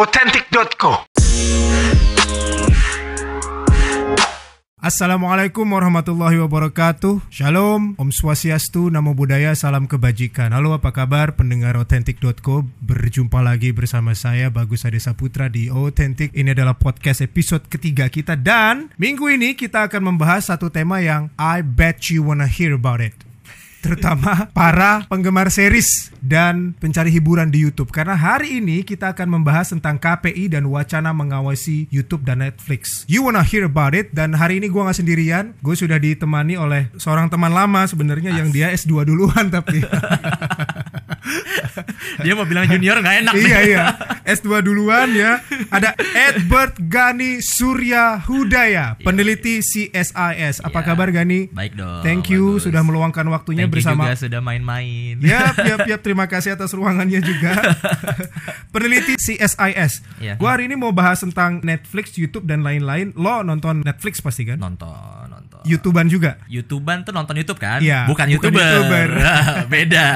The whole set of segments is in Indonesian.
authentic.co. Assalamualaikum warahmatullahi wabarakatuh. Shalom, Om Swastiastu, Namo Buddhaya, Salam Kebajikan. Halo apa kabar pendengar Authentic.co Berjumpa lagi bersama saya Bagus Ade Saputra di Authentic. Ini adalah podcast episode ketiga kita Dan minggu ini kita akan membahas satu tema yang I bet you wanna hear about it terutama para penggemar series dan pencari hiburan di YouTube. Karena hari ini kita akan membahas tentang KPI dan wacana mengawasi YouTube dan Netflix. You wanna hear about it? Dan hari ini gue nggak sendirian, gue sudah ditemani oleh seorang teman lama sebenarnya yang dia S2 duluan tapi. Dia mau bilang junior nggak enak. iya iya S2 duluan ya ada Edward Gani Surya Hudaya peneliti CSIS apa Iya. kabar Gani Baik dong. Thank you bagus. sudah meluangkan waktunya Thank you bersama juga sudah main-main. Yap, yap, yap. Terima kasih atas ruangannya juga. Peneliti CSIS. Iya. Gua hari ini mau bahas tentang Netflix, YouTube dan lain-lain. Lo nonton Netflix pasti kan? Nonton. YouTubean juga. YouTubean tuh nonton YouTube kan? Iya, Bukan, bukan YouTuber. YouTuber. Beda.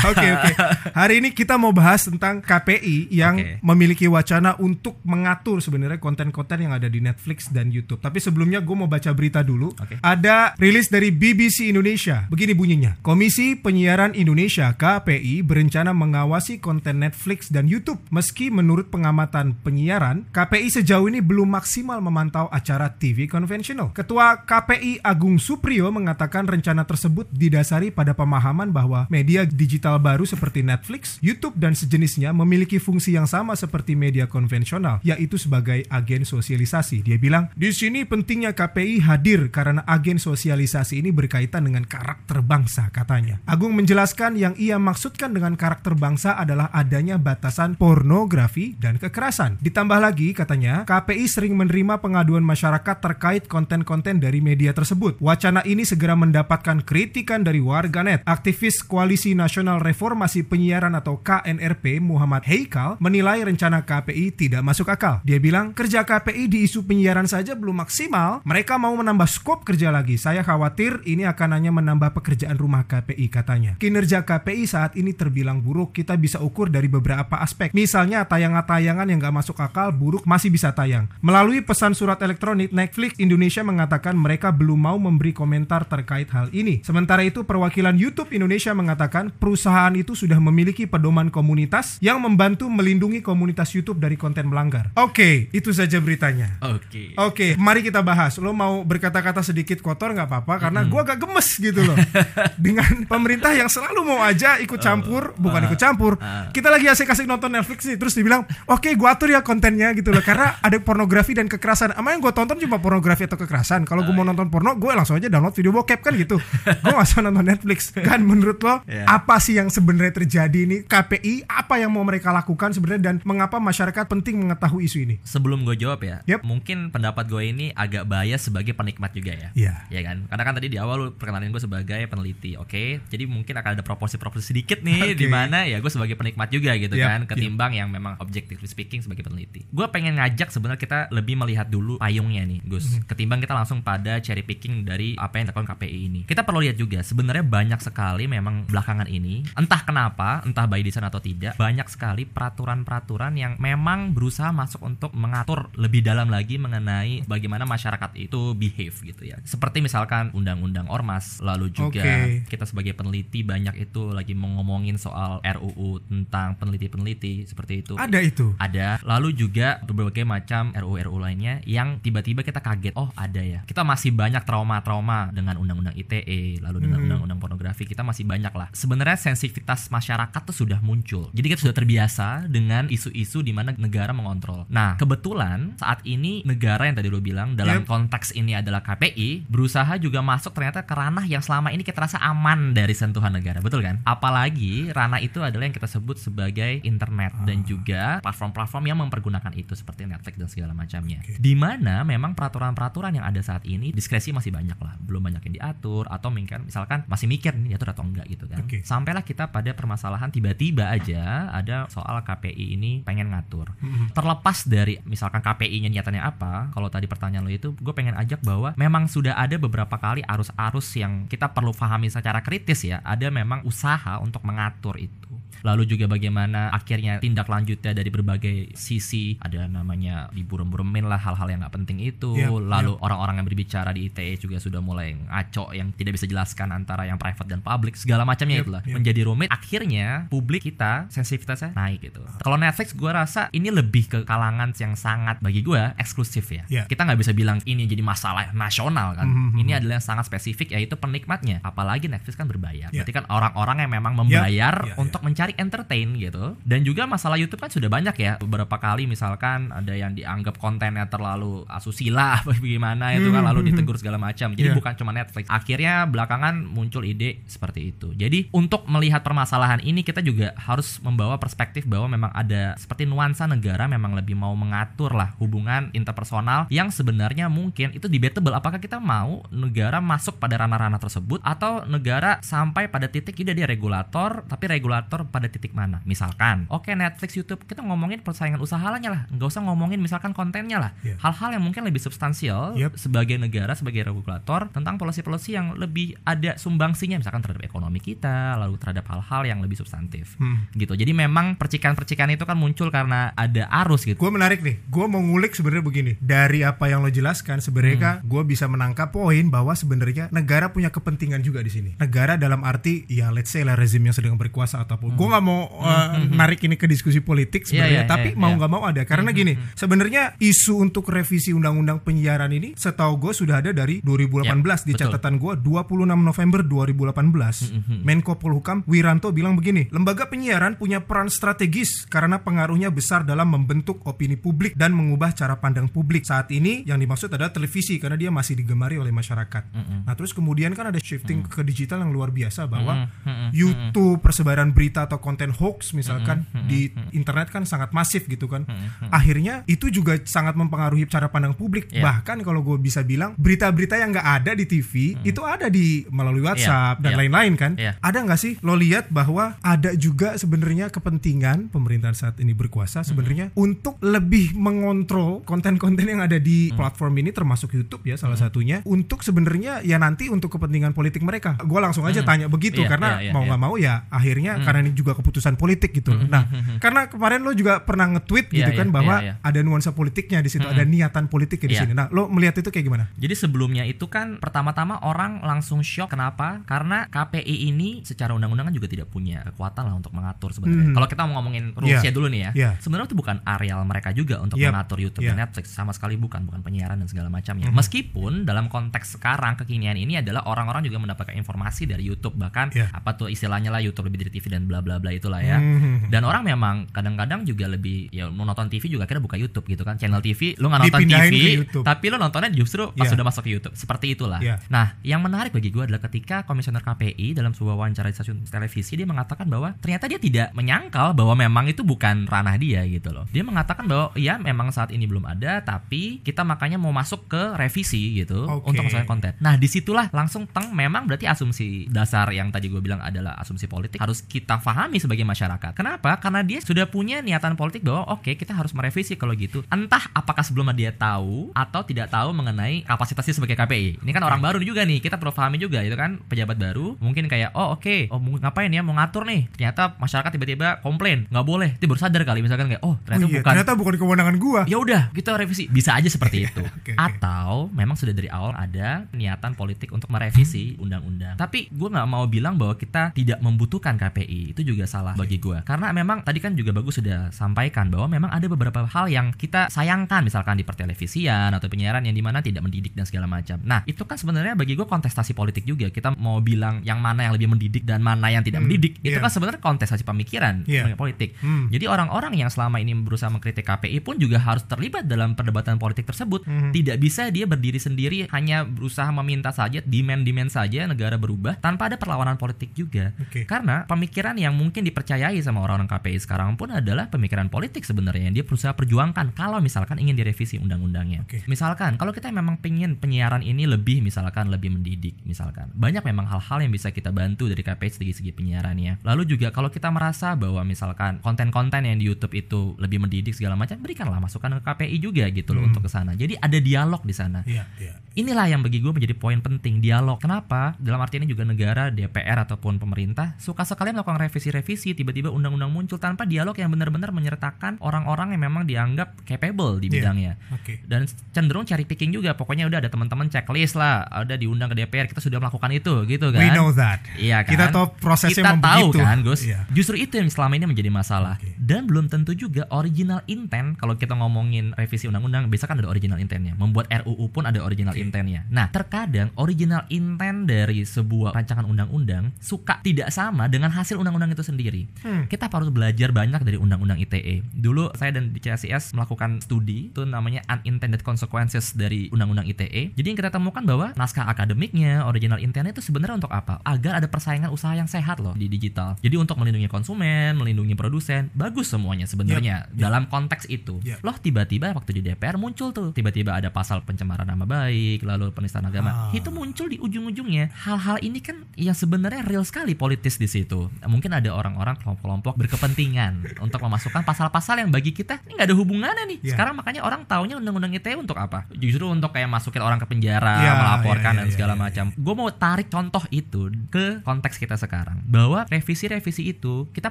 Oke oke. Hari ini kita mau bahas tentang KPI yang Oke. memiliki wacana untuk mengatur sebenarnya konten-konten yang ada di Netflix dan YouTube. Tapi sebelumnya gue mau baca berita dulu. Oke. Ada rilis dari BBC Indonesia. Begini bunyinya. Komisi Penyiaran Indonesia KPI berencana mengawasi konten Netflix dan YouTube. Meski menurut pengamatan penyiaran, KPI sejauh ini belum maksimal memantau acara TV konvensional. Ketua KPI Agung Supriyo mengatakan rencana tersebut didasari pada pemahaman bahwa media digital baru seperti Netflix, YouTube dan sejenisnya memiliki fungsi yang sama seperti media konvensional, yaitu sebagai agen sosialisasi. Dia bilang, di sini pentingnya KPI hadir karena agen sosialisasi ini berkaitan dengan karakter bangsa, katanya. Agung menjelaskan yang ia maksudkan dengan karakter bangsa adalah adanya batasan pornografi dan kekerasan. Ditambah lagi, katanya, KPI sering menerima pengaduan masyarakat terkait konten-konten dari media tersebut. Wacana ini segera mendapatkan kritikan dari warganet. Aktivis Koalisi Nasional Reformasi Penyiaran atau KNRP Muhammad Heikal menilai rencana KPI tidak masuk akal. Dia bilang, kerja KPI di isu penyiaran saja belum maksimal, mereka mau menambah skop kerja lagi. Saya khawatir ini akan hanya menambah pekerjaan rumah KPI katanya. Kinerja KPI saat ini terbilang buruk, kita bisa ukur dari beberapa aspek. Misalnya tayangan-tayangan yang nggak masuk akal, buruk masih bisa tayang. Melalui pesan surat elektronik, Netflix Indonesia mengatakan mereka belum mau memberi komentar terkait hal ini. Sementara itu, perwakilan YouTube Indonesia mengatakan perusahaan itu sudah memiliki pedoman komunitas yang membantu melindungi komunitas YouTube dari konten melanggar. Oke, itu saja beritanya. Oke. Oke, mari kita bahas. Lo mau berkata-kata sedikit kotor nggak apa-apa karena gua agak gemes gitu loh dengan pemerintah yang selalu mau aja ikut campur, bukan ikut campur. Kita lagi asik-asik nonton Netflix nih, terus dibilang, oke gua atur ya kontennya gitu loh karena ada pornografi dan kekerasan. Ama yang gua tonton cuma pornografi atau kekerasan. Kalau gua mau nonton porno, gue langsung aja download video bokep kan gitu. Gue nggak usah nonton Netflix. Kan menurut lo Iya. apa sih yang sebenarnya terjadi ini? KPI apa yang mau mereka lakukan sebenarnya dan mengapa masyarakat penting mengetahui isu ini? Sebelum gue jawab ya, Yep. mungkin pendapat gue ini agak bias sebagai penikmat juga ya. Iya. Ya kan? Karena kan tadi di awal lu perkenalin gue sebagai peneliti, oke? Jadi mungkin akan ada proporsi-proporsi sedikit nih Oke. di mana ya gue sebagai penikmat juga gitu Yap, kan, ketimbang yang memang objectively speaking sebagai peneliti. Gue pengen ngajak sebenarnya kita lebih melihat dulu payungnya nih, Gus. Mhm. Ketimbang kita langsung pada cherry picking dari apa yang dilakukan KPI ini. Kita perlu lihat juga sebenarnya banyak sekali memang belakangan ini, entah kenapa, entah by design atau tidak, banyak sekali peraturan-peraturan yang memang berusaha masuk untuk mengatur lebih dalam lagi mengenai bagaimana masyarakat itu behave gitu ya. Seperti misalkan undang-undang ormas, lalu juga Oke. kita sebagai peneliti banyak itu lagi ngomongin soal RUU tentang peneliti-peneliti seperti itu. Ada itu. Ada, lalu juga berbagai macam RUU-RUU lainnya yang tiba-tiba kita kaget, oh ada ya. Kita masih banyak trauma-trauma dengan undang-undang ITE, lalu dengan Mhm. undang-undang pornografi, kita masih banyak lah. Sebenarnya sensitivitas masyarakat tuh sudah muncul. Jadi kita sudah terbiasa dengan isu-isu di mana negara mengontrol. Nah, kebetulan saat ini negara yang tadi lo bilang dalam Yep. konteks ini adalah KPI berusaha juga masuk ternyata ke ranah yang selama ini kita rasa aman dari sentuhan negara, betul kan? Apalagi ranah itu adalah yang kita sebut sebagai internet dan juga platform-platform yang mempergunakan itu seperti Netflix dan segala macamnya. Oke. Di mana memang peraturan-peraturan yang ada saat ini diskresi masih banyak lah, belum banyak yang diatur atau mungkin misalkan masih mikir nih diatur atau enggak gitu kan. Oke. Sampailah kita pada permasalahan tiba-tiba aja ada soal KPI ini pengen ngatur. Terlepas dari misalkan KPI-nya niatannya apa, kalau tadi pertanyaan lo itu gue pengen ajak bahwa memang sudah ada beberapa kali arus-arus yang kita perlu pahami secara kritis ya, ada memang usaha untuk mengatur itu. Lalu juga bagaimana akhirnya tindak lanjutnya dari berbagai sisi. Ada namanya diburem-buremin lah hal-hal yang nggak penting itu. Yap, lalu orang-orang yang berbicara di ITE juga sudah mulai ngaco yang tidak bisa jelaskan antara yang private dan public segala macamnya Yap, itulah. yap. menjadi rumit akhirnya publik kita sensitivitasnya naik gitu. Kalau Netflix gue rasa ini lebih ke kalangan yang sangat bagi gue eksklusif ya. Ya. kita nggak bisa bilang ini jadi masalah nasional kan. Mhm. ini adalah yang sangat spesifik yaitu penikmatnya. Apalagi Netflix kan berbayar. Ya. berarti kan orang-orang yang memang membayar Ya, ya, untuk mencari entertain gitu. Dan juga masalah YouTube kan sudah banyak ya. Beberapa kali misalkan ada yang dianggap kontennya terlalu asusila apa gimana itu kan lalu ditegur segala macam. Jadi Ya. bukan cuma Netflix. Akhirnya belakangan muncul ide seperti itu. Jadi untuk melihat permasalahan ini kita juga harus membawa perspektif bahwa memang ada seperti nuansa negara memang lebih mau mengatur lah hubungan interpersonal yang sebenarnya mungkin itu debatable. Apakah kita mau negara masuk pada ranah-ranah tersebut atau negara sampai pada titik tidak dia regulator tapi regulator pada titik mana misalkan oke Netflix YouTube kita ngomongin persaingan usahanya lah nggak usah ngomongin misalkan kontennya lah Iya. hal-hal yang mungkin lebih substansial Yep. sebagai negara sebagai regulator tentang polisi-polisi yang lebih ada sumbangsinya misalkan terhadap ekonomi kita lalu terhadap hal-hal yang lebih substantif Hmm. gitu jadi memang percikan-percikan itu kan muncul karena ada arus gitu Gue menarik nih, gue mau ngulik sebenarnya begini. Dari apa yang lo jelaskan, sebenarnya Hmm. Gue bisa menangkap poin bahwa sebenarnya negara punya kepentingan juga di sini. Negara dalam arti ya let's say lah rezim yang sedang berkuasa ataupun. Gue nggak mau uh, narik ini ke diskusi politik Hmm. Iya, sebenarnya, iya, tapi iya, mau iya. nggak mau ada. Karena gini, sebenarnya isu untuk revisi undang-undang penyiaran ini, setahu gue sudah ada dari 2018 di Ya, betul. catatan gue 26 November 2018. Menko Polhukam Wiranto bilang begini, lembaga penyiaran punya peran strategis karena pengaruhnya besar dalam membentuk opini publik dan mengubah cara pandang publik. Saat ini yang dimaksud adalah televisi karena dia masih digemari oleh masyarakat. Nah, terus kemudian kan ada shifting ke digital yang luar biasa bahwa YouTube persebaran berita atau konten hoax misalkan di internet kan sangat masif gitu kan. Akhirnya itu juga sangat mempengaruhi cara pandang publik. Iya. Bahkan kalau gue bisa bilang berita-berita yang nggak ada di TV itu ada di melalui WhatsApp dan iya. lain-lain kan. Iya. Ada nggak sih lo lihat bahwa ada juga sebenarnya kepentingan pemerintahan saat ini berkuasa sebenarnya untuk lebih mengontrol konten-konten yang ada di platform ini termasuk YouTube ya salah satunya untuk sebenarnya ya nanti untuk kepentingan politik mereka. Gue langsung aja tanya begitu Iya, karena iya, iya, mau nggak mau ya akhirnya karena ini juga keputusan politik gitu loh. Nah, karena kemarin lo juga pernah nge-tweet Iya, gitu iya, kan bahwa iya, iya. ada nuansa politiknya di situ, ada niatan politiknya di Iya. sini. Nah, lo melihat itu kayak gimana? Jadi sebelumnya itu kan pertama-tama orang langsung shock kenapa? Karena KPI ini secara undang-undang kan juga tidak punya kekuatan lah untuk mengatur sebenarnya. Hmm. Kalau kita mau ngomongin rulesnya Iya. dulu nih ya, Iya. sebenarnya itu bukan areal mereka juga untuk Yap. mengatur YouTube Iya. dan Netflix sama sekali bukan, bukan penyiaran dan segala macamnya. Mhm. Meskipun dalam konteks sekarang kekinian ini adalah orang-orang juga mendapatkan informasi dari YouTube bahkan Iya. apa tuh istilahnya lah YouTube lebih dari TV dan bla bla bla itulah ya. Hmm. Dan orang memang kadang-kadang juga lebih ya mau nonton TV juga kira buka YouTube gitu kan. Channel TV lu nggak nonton Dipindahin TV tapi lu nontonnya justru pas Iya. sudah masuk ke YouTube. Seperti itulah. Iya. Nah, yang menarik bagi gue adalah ketika komisioner KPI dalam sebuah wawancara di stasiun televisi dia mengatakan bahwa ternyata dia tidak menyangkal bahwa memang itu bukan ranah dia gitu loh. Dia mengatakan bahwa ya memang saat ini belum ada tapi kita makanya mau masuk ke revisi gitu Oke. untuk masalah konten. Nah, di situlah langsung teng memang berarti asumsi dasar yang tadi gue bilang adalah asumsi politik harus kita pahami sebagai masyarakat. Kenapa? Karena dia sudah punya niatan politik bahwa oke kita harus merevisi kalau gitu. Entah apakah sebelumnya dia tahu atau tidak tahu mengenai kapasitasnya sebagai KPI. Ini kan orang baru juga nih, kita perlu pahami juga itu kan pejabat baru. Mungkin kayak oh oke, oh mau ngapain ya mau ngatur nih. Ternyata masyarakat tiba-tiba komplain, nggak boleh. Dia baru sadar kali misalkan kayak oh ternyata Oh iya, bukan ternyata bukan kewenangan gua. ya udah kita revisi bisa aja seperti itu Oke, oke. atau memang sudah dari awal ada niatan politik untuk merevisi undang-undang tapi gue nggak mau bilang bahwa kita tidak membutuhkan KPI itu juga salah bagi gue karena memang tadi kan juga bagus sudah sampaikan bahwa memang ada beberapa hal yang kita sayangkan misalkan di pertelevisian atau penyiaran yang di mana tidak mendidik dan segala macam nah itu kan sebenarnya bagi gue kontestasi politik juga kita mau bilang yang mana yang lebih mendidik dan mana yang tidak Hmm, mendidik itu iya. kan sebenarnya kontestasi pemikiran Iya. pemikiran politik Hmm. jadi orang-orang yang selama ini berusaha mengkritik KPI pun juga harus terlibat dalam perdebatan politik tersebut. Mhm. Tidak bisa dia berdiri sendiri hanya berusaha meminta saja demand-demand saja negara berubah tanpa ada perlawanan politik juga. Oke. Karena pemikiran yang mungkin dipercayai sama orang-orang KPI sekarang pun adalah pemikiran politik sebenarnya yang dia berusaha perjuangkan kalau misalkan ingin direvisi undang-undangnya. Oke. Misalkan kalau kita memang pengen penyiaran ini lebih misalkan lebih mendidik misalkan. Banyak memang hal-hal yang bisa kita bantu dari KPI segi-segi penyiarannya. Lalu juga kalau kita merasa bahwa misalkan konten-konten yang di YouTube itu lebih mendidik segala macam, berikanlah masukan ke KPI juga gitu loh Hmm. untuk ke sana. Jadi ada dialog di sana. Iya, iya. Inilah yang bagi gue menjadi poin penting dialog. Kenapa? Dalam arti ini juga negara, DPR ataupun pemerintah suka sekali melakukan revisi revisi-revisi tiba-tiba undang-undang muncul tanpa dialog yang benar-benar menyertakan orang-orang yang memang dianggap capable di Iya. bidangnya. Oke. Dan cenderung cari picking juga. Pokoknya udah ada teman-teman checklist lah, ada diundang ke DPR, kita sudah melakukan itu gitu kan. We know that. Iya kan? Kita tahu prosesnya Kita memang tahu begitu. kan, Gus. Iya. Justru itu yang selama ini menjadi masalah. Oke. Dan belum tentu juga original intent kalau kita ngomongin revisi undang-undang, biasa kan ada original intentnya. Membuat RUU pun ada original Oke. intentnya. Nah, terkadang original intent dari sebuah rancangan undang-undang suka tidak sama dengan hasil undang-undang itu sendiri. Hmm. Kita harus belajar banyak dari undang-undang ITE. Dulu saya dan di CSIS melakukan studi itu namanya unintended consequences dari undang-undang ITE. Jadi yang kita temukan bahwa naskah akademiknya, original intentnya itu sebenarnya untuk apa? Agar ada persaingan usaha yang sehat loh di digital. Jadi untuk melindungi konsumen, melindungi produsen, bagus semuanya sebenarnya Yep, yep. dalam konteks itu. Yep. Loh tiba-tiba waktu di DPR muncul tuh, tiba-tiba ada pasal pencemaran nama baik, lalu penistaan agama. Ah. Itu muncul di ujung-ujungnya. Hal-hal ini kan yang sebenarnya real sekali politis di situ. Mungkin ada orang-orang kelompok-kelompok berkepentingan untuk memasukkan pasal-pasal yang bagi kita ini nggak ada hubungannya nih. Yeah. Sekarang makanya orang taunya undang-undang ITE untuk apa? Justru untuk kayak masukin orang ke penjara, Yeah, melaporkan yeah, dan yeah, segala yeah, macam. Gue mau tarik contoh itu ke konteks kita sekarang bahwa revisi-revisi itu kita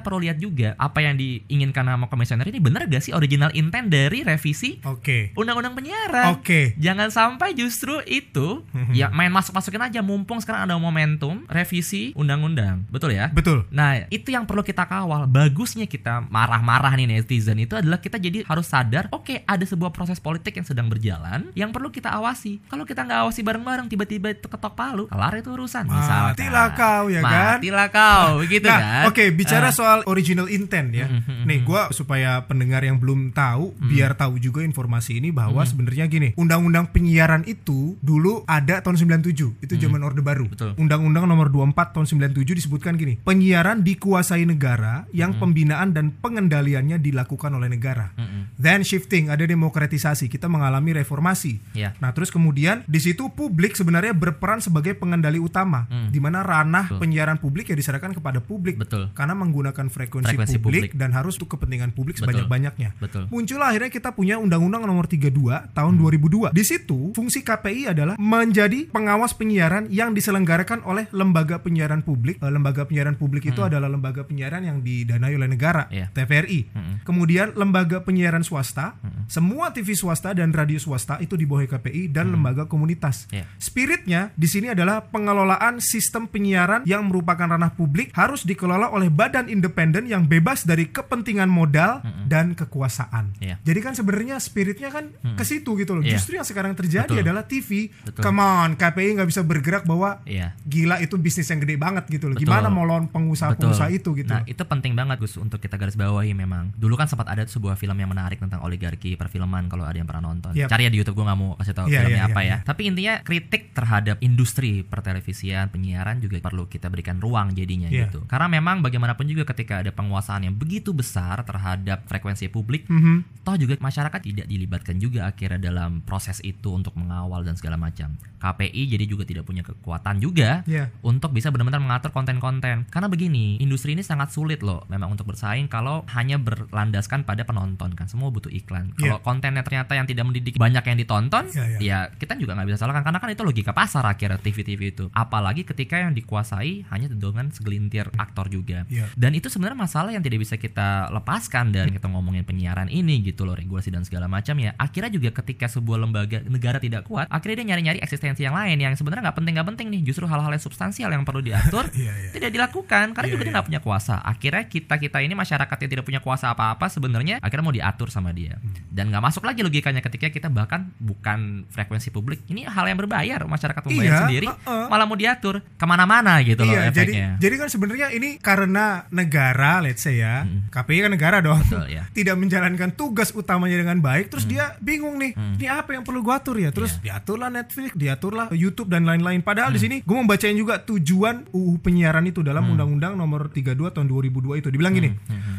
perlu lihat juga apa yang diinginkan sama komisioner ini benar gak sih original intent dari revisi Oke. undang-undang penyiaran. Oke. Jangan sampai justru itu Mhm. ya main masuk-masukin aja mumpung sekarang ada momentum revisi undang-undang. Betul ya? Betul. Nah, itu yang perlu kita kawal. Bagusnya kita marah-marah nih netizen itu adalah kita jadi harus sadar, oke, ada sebuah proses politik yang sedang berjalan yang perlu kita awasi. Kalau kita nggak awasi bareng-bareng, tiba-tiba itu ketok palu, kelar itu urusan. Matilah kau, ya kan? Matilah kau, begitu nah, kan? oke bicara Ah. soal original intent ya. Mhm, mhm, Nih, gua supaya pendengar yang belum tahu biar tahu juga informasi ini bahwa sebenarnya gini, undang-undang penyiaran itu dulu ada tahun 97, itu zaman Orde Baru. Undang-undang nomor 24 tahun 97 disebutkan gini, penyiaran dikuasai negara yang pembinaan dan pengendaliannya dilakukan oleh negara. Mm-mm. Then shifting, ada demokratisasi, kita mengalami reformasi. Ya. Nah, terus kemudian di situ publik sebenarnya berperan sebagai pengendali utama, Hmm. di mana ranah Betul. penyiaran publik ya diserahkan kepada publik. Betul. Karena menggunakan frekuensi, Frekuensi publik, publik. dan harus untuk kepentingan publik sebanyak-banyaknya. Betul. Muncul akhirnya kita punya Undang-Undang Nomor 32 tahun Hmm. 2002. Di situ fungsi KPI adalah menjadi pengawas penyiaran yang diselenggarakan oleh lembaga penyiaran publik. Eh, Lembaga penyiaran publik itu adalah lembaga penyiaran yang didanai oleh negara, Hmm. Iya. TVRI. Mm-mm. Kemudian lembaga penyiaran swasta, Hmm. semua TV swasta dan radio swasta itu di bawah KPI dan lembaga komunitas. Iya. Spiritnya di sini adalah pengelolaan sistem penyiaran yang merupakan ranah publik harus dikelola oleh badan independen yang bebas dari kepentingan modal dan kekuasaan. Iya. Jadi kan sebenarnya spiritnya kan ke situ gitu loh. Iya. Justru yang sekarang terjadi Betul. adalah TV. Betul. Come on, KPI nggak bisa bergerak bahwa Iya. gila itu bisnis yang gede banget gitu loh. Betul. Gimana mau lawan pengusaha-pengusaha itu gitu. Nah, itu penting banget Gus untuk kita garis bawahi memang. Dulu kan sempat ada sebuah film yang menarik tentang oligarki perfilman kalau ada yang pernah nonton. Yep. Cari ya di YouTube gue nggak mau kasih tahu Iya, filmnya iya, apa iya, ya. Tapi intinya kritik terhadap industri pertelevisian, penyiaran juga perlu kita berikan ruang jadinya Iya. gitu. Karena memang bagaimanapun juga ketika ada penguasaan yang begitu besar terhadap frekuensi publik, Mhm. toh juga masyarakat tidak dilibatkan juga akhirnya dalam proses itu untuk mengawal dan segala macam. KPI jadi juga tidak punya kekuatan juga Iya. untuk bisa benar-benar mengatur konten-konten. Karena begini, industri ini sangat sulit loh memang untuk bersaing kalau hanya berlandaskan pada penonton kan. Semua butuh iklan. Iya. Kalau kontennya ternyata yang tidak mendidik banyak yang ditonton, Iya, iya. ya kita juga nggak bisa salahkan karena kan itu logika pasar akhirnya TV-TV itu. Apalagi ketika yang dikuasai hanya dengan segelintir aktor juga. Iya. Dan itu sebenarnya masalah yang tidak bisa kita lepaskan dari kita ngomongin penyiaran ini gitu loh, regulasi dan segala macam ya. Akhirnya juga ketika sebuah lembaga negara tidak kuat, akhirnya dia nyari-nyari eksistensi yang lain yang sebenarnya nggak penting nggak penting nih. Justru hal-hal yang substansial yang perlu diatur Iya, iya. tidak dilakukan karena Iya, juga dia iya. nggak punya kuasa. Akhirnya kita kita ini masyarakat yang tidak punya kuasa apa-apa sebenarnya akhirnya mau diatur sama dia Hmm. dan nggak masuk lagi logikanya ketika kita bahkan bukan frekuensi publik ini hal yang berbayar masyarakat membayar Iya, sendiri uh-uh. malah mau diatur ke mana-mana gitu loh Iya, jadi efeknya. jadi kan sebenarnya ini karena negara, let's say ya, Mm. KPI kan negara dong, Betul, ya. tidak menjalankan tugas utamanya dengan baik, terus Mm. dia bingung nih, ini apa yang perlu gua atur ya, terus Iya. diaturlah Netflix, diaturlah YouTube dan lain-lain. Padahal Mm. di sini gue mau bacain juga tujuan UU penyiaran itu dalam Mm. Undang-Undang Nomor 32 Tahun 2002 itu, dibilang gini,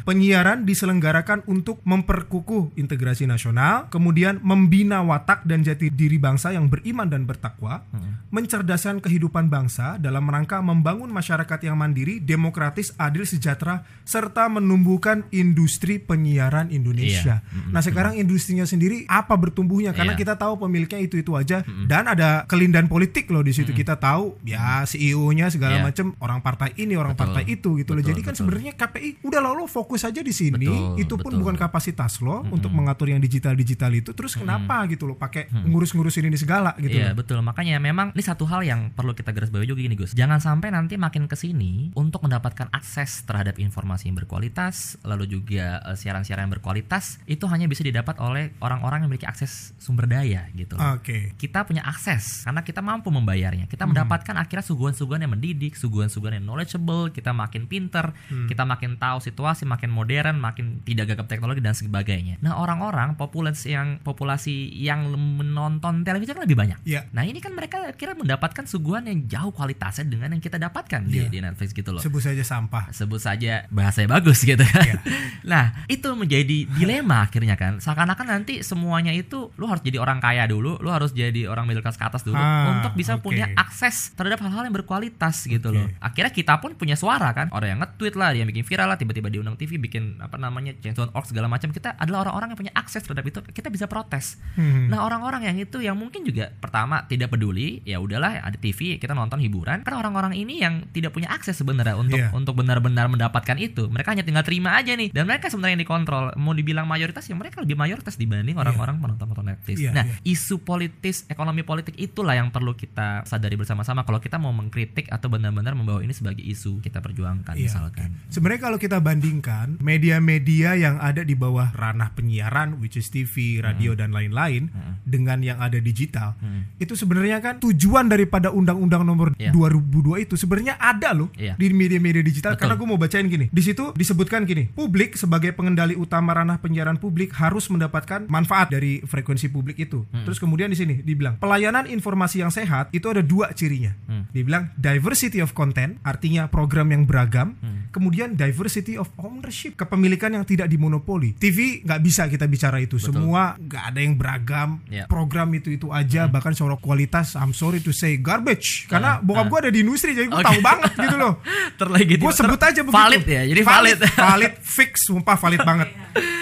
penyiaran diselenggarakan untuk memperkukuh integrasi nasional, kemudian membina watak dan jati diri bangsa yang beriman dan bertakwa, mencerdaskan kehidupan bangsa dalam rangka membangun masyarakat yang mandiri, demokratis, adil, sejahtera, serta menumbuhkan industri penyiaran Indonesia. Iya. Nah sekarang industrinya sendiri apa bertumbuhnya? Karena Iya. kita tahu pemiliknya itu itu aja dan ada kelindan politik loh di situ kita tahu ya CEO-nya segala Iya. macam orang partai ini orang Betul. partai itu gitu loh. Betul, Jadi kan sebenarnya KPI udah lo lo fokus aja di sini Betul, itu pun betul. bukan kapasitas lo untuk mengatur yang digital digital itu terus kenapa gitu loh pakai ngurus-ngurusin ini segala gitu Iya loh. betul makanya memang ini satu hal yang perlu kita garis bawahi juga gini Gus jangan sampai nanti makin ke sini untuk mendapatkan akses terhadap informasi yang berkualitas lalu juga eh, siaran-siaran yang berkualitas itu hanya bisa didapat oleh orang-orang yang memiliki akses sumber daya gitu. Oke. kita punya akses karena kita mampu membayarnya. Kita mendapatkan akhirnya suguhan-suguhan yang mendidik, suguhan-suguhan yang knowledgeable, kita makin pinter, kita makin tahu situasi, makin modern, makin tidak gagap teknologi dan sebagainya. Nah, orang-orang populasi yang populasi yang menonton televisi kan lebih banyak. Iya. Nah, ini kan mereka kira mendapatkan suguhan yang jauh kualitasnya dengan yang kita dapatkan di, Iya. di Netflix gitu loh Sebut saja sampah. sebut saja bahasanya bagus gitu kan. Iya. Nah, itu menjadi dilema akhirnya kan. Seakan-akan nanti semuanya itu lu harus jadi orang kaya dulu, lu harus jadi orang middle class ke atas dulu Ah, untuk bisa oke. punya akses terhadap hal-hal yang berkualitas gitu Oke. loh. Akhirnya kita pun punya suara kan. Orang yang nge-tweet lah, dia yang bikin viral lah, tiba-tiba diundang TV bikin apa namanya change.org segala macam. Kita adalah orang-orang yang punya akses terhadap itu. Kita bisa protes. Hmm. Nah, orang-orang yang itu yang mungkin juga pertama tidak peduli, ya udahlah ada TV, kita nonton hiburan. Kan orang-orang ini yang tidak punya akses sebenarnya untuk Iya. untuk benar-benar mendapatkan itu. Mereka hanya tinggal terima aja nih. Dan mereka sebenarnya yang dikontrol. Mau dibilang mayoritas ya mereka lebih mayoritas dibanding orang-orang penonton-penonton Netflix. Iya, nah, iya. isu politis, ekonomi politik itulah yang perlu kita sadari bersama-sama kalau kita mau mengkritik atau benar-benar membawa ini sebagai isu kita perjuangkan Iya, misalkan. Sebenarnya kalau kita bandingkan media-media yang ada di bawah ranah penyiaran, which is TV, Hmm. radio dan lain-lain, dengan yang ada digital, Hmm. itu sebenarnya kan tujuan daripada Undang-Undang Nomor Iya. 2002 itu sebenarnya ada loh Iya. di media-media digital. Betul. Karena gue mau bacain gini, di situ disebutkan gini, publik sebagai pengendali utama ranah penyiaran publik harus mendapatkan manfaat dari frekuensi publik itu. Hmm. Terus kemudian di sini dibilang pelayanan informasi yang sehat itu ada dua cirinya. Hmm. Dibilang diversity of content, artinya program yang beragam. Hmm. Kemudian diversity of ownership, kepemilikan yang tidak dimonopoli. TV nggak bisa kita bicara itu. Betul. Semua nggak ada yang beragam. Ya. Program itu itu aja. Bahkan secara kualitas, I'm sorry to say garbage. Karena Ah, bokap ah. gue ada di industri, jadi gue Oke. tahu banget gitu loh. Terlagi Gue sebut aja begitu. Valid ya, jadi valid. valid, fix, sumpah valid banget.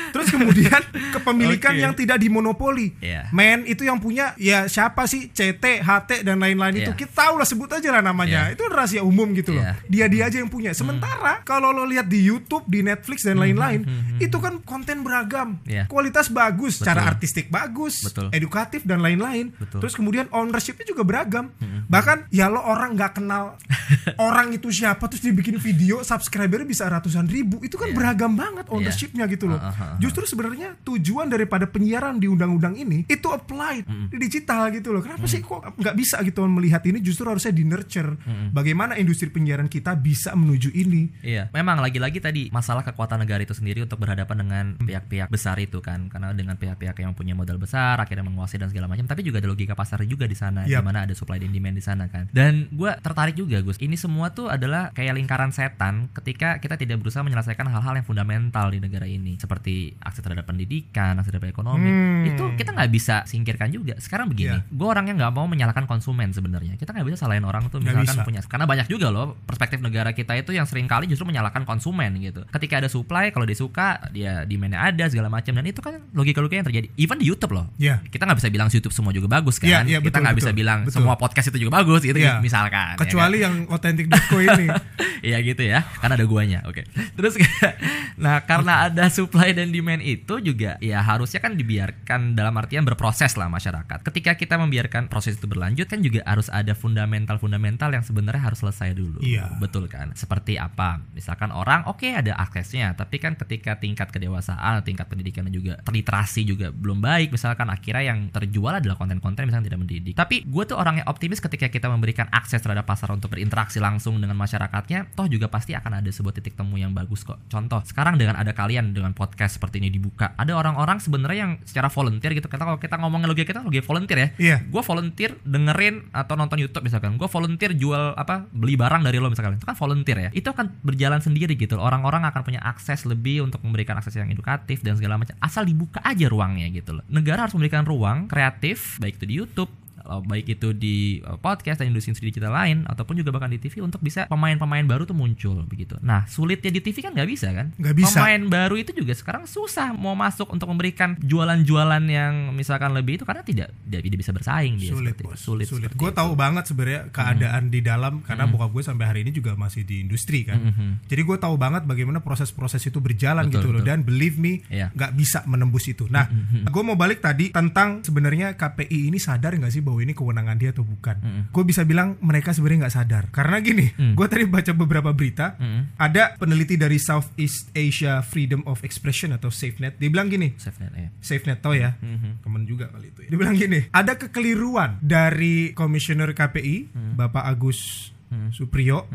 Terus kemudian kepemilikan Oke. yang tidak dimonopoli. Iya. Men itu yang punya ya siapa sih CT, HT dan lain-lain itu Iya. kita tahu lah sebut aja lah namanya. Iya. Itu rahasia umum gitu loh. Iya. Dia dia aja yang punya. Sementara kalau lo lihat di YouTube, di Netflix dan lain-lain, itu kan konten beragam, Iya. kualitas bagus, Betul. cara artistik bagus, Betul. edukatif dan lain-lain. Terus kemudian ownershipnya juga beragam. Bahkan ya lo orang nggak kenal orang itu siapa terus dibikin video subscribernya bisa ratusan ribu itu kan Iya. beragam banget ownershipnya gitu loh. Ah, ah. Justru sebenarnya tujuan daripada penyiaran di undang-undang ini itu applied di digital gitu loh. Kenapa sih kok nggak bisa gitu melihat ini justru harusnya di nurture. Bagaimana industri penyiaran kita bisa menuju ini? Iya, memang lagi-lagi tadi masalah kekuatan negara itu sendiri untuk berhadapan dengan pihak-pihak besar itu kan, karena dengan pihak-pihak yang punya modal besar akhirnya menguasai dan segala macam. Tapi juga ada logika pasar juga di sana, di Yap. mana ada supply dan demand di sana kan. Dan gue tertarik juga Gus, ini semua tuh adalah kayak lingkaran setan ketika kita tidak berusaha menyelesaikan hal-hal yang fundamental di negara ini, seperti akses terhadap pendidikan, akses terhadap ekonomi. Hmm. Itu kita nggak bisa singkirkan juga. Sekarang begini, Iya. gue orangnya nggak mau menyalahkan konsumen sebenarnya. Kita nggak bisa salahin orang tuh misalkan punya karena banyak juga loh perspektif negara kita itu yang sering kali justru menyalahkan konsumen gitu. Ketika ada supply, kalau dia suka, dia demandnya ada segala macam dan itu kan logika-logika yang terjadi. Even di YouTube loh. Ya. Kita nggak bisa bilang YouTube semua juga bagus kan. Iya, iya, kita nggak bisa bilang betul. semua podcast itu juga bagus gitu Iya. misalkan. ya Kecuali kan? yang otentik.co ini. Iya gitu ya, kan ada guanya. Oke. Terus nah karena ada supply dan demand itu juga ya harusnya kan dibiarkan dalam artian berproses lah masyarakat. Ketika kita membiarkan proses itu berlanjut kan juga harus ada fundamental-fundamental yang sebenarnya harus selesai dulu. Iya. Betul kan? Seperti apa? Misalkan orang oke ada aksesnya, tapi kan ketika tingkat kedewasaan, tingkat pendidikan dan juga terliterasi juga belum baik, misalkan akhirnya yang terjual adalah konten-konten misalnya tidak mendidik. Tapi gue tuh orang yang optimis ketika kita memberikan akses terhadap pasar untuk berinteraksi langsung dengan masyarakatnya, toh juga pasti akan ada sebuah titik temu yang bagus kok. Contoh, sekarang dengan ada kalian dengan podcast seperti ini dibuka. Ada orang-orang sebenarnya yang secara volunteer gitu. Kita kalau kita ngomongin logika kita logika volunteer ya. Iya. Gue volunteer dengerin atau nonton YouTube misalkan. Gue volunteer jual apa beli barang dari lo misalkan. Itu kan volunteer ya. Itu akan berjalan sendiri gitu. Orang-orang akan punya akses lebih untuk memberikan akses yang edukatif dan segala macam. Asal dibuka aja ruangnya gitu loh. Negara harus memberikan ruang kreatif baik itu di YouTube baik itu di uh, podcast dan industri digital lain ataupun juga bahkan di TV untuk bisa pemain-pemain baru tuh muncul begitu. Nah sulitnya di TV kan nggak bisa kan? Nggak bisa. Pemain baru itu juga sekarang susah mau masuk untuk memberikan jualan-jualan yang misalkan lebih itu karena tidak tidak, tidak bisa bersaing dia sulit itu. bos Sulit. sulit gue tahu banget sebenarnya keadaan di dalam karena bokap gue sampai hari ini juga masih di industri kan Mhm. jadi gue tahu banget bagaimana proses-proses itu berjalan Betul, gitu loh betul. dan believe me Iya. nggak bisa menembus itu nah gue mau balik tadi tentang sebenarnya KPI ini sadar nggak sih bahwa ini kewenangan dia atau bukan gue bisa bilang mereka sebenarnya nggak sadar karena gini Mm. gue tadi baca beberapa berita Mhm. ada peneliti dari Southeast Asia Freedom of Expression atau SafeNet dia bilang gini SafeNet ya. SafeNet tau ya Mhm. temen juga kali itu ya. Dia bilang gini, ada kekeliruan dari komisioner KPI Bapak Agus Supriyo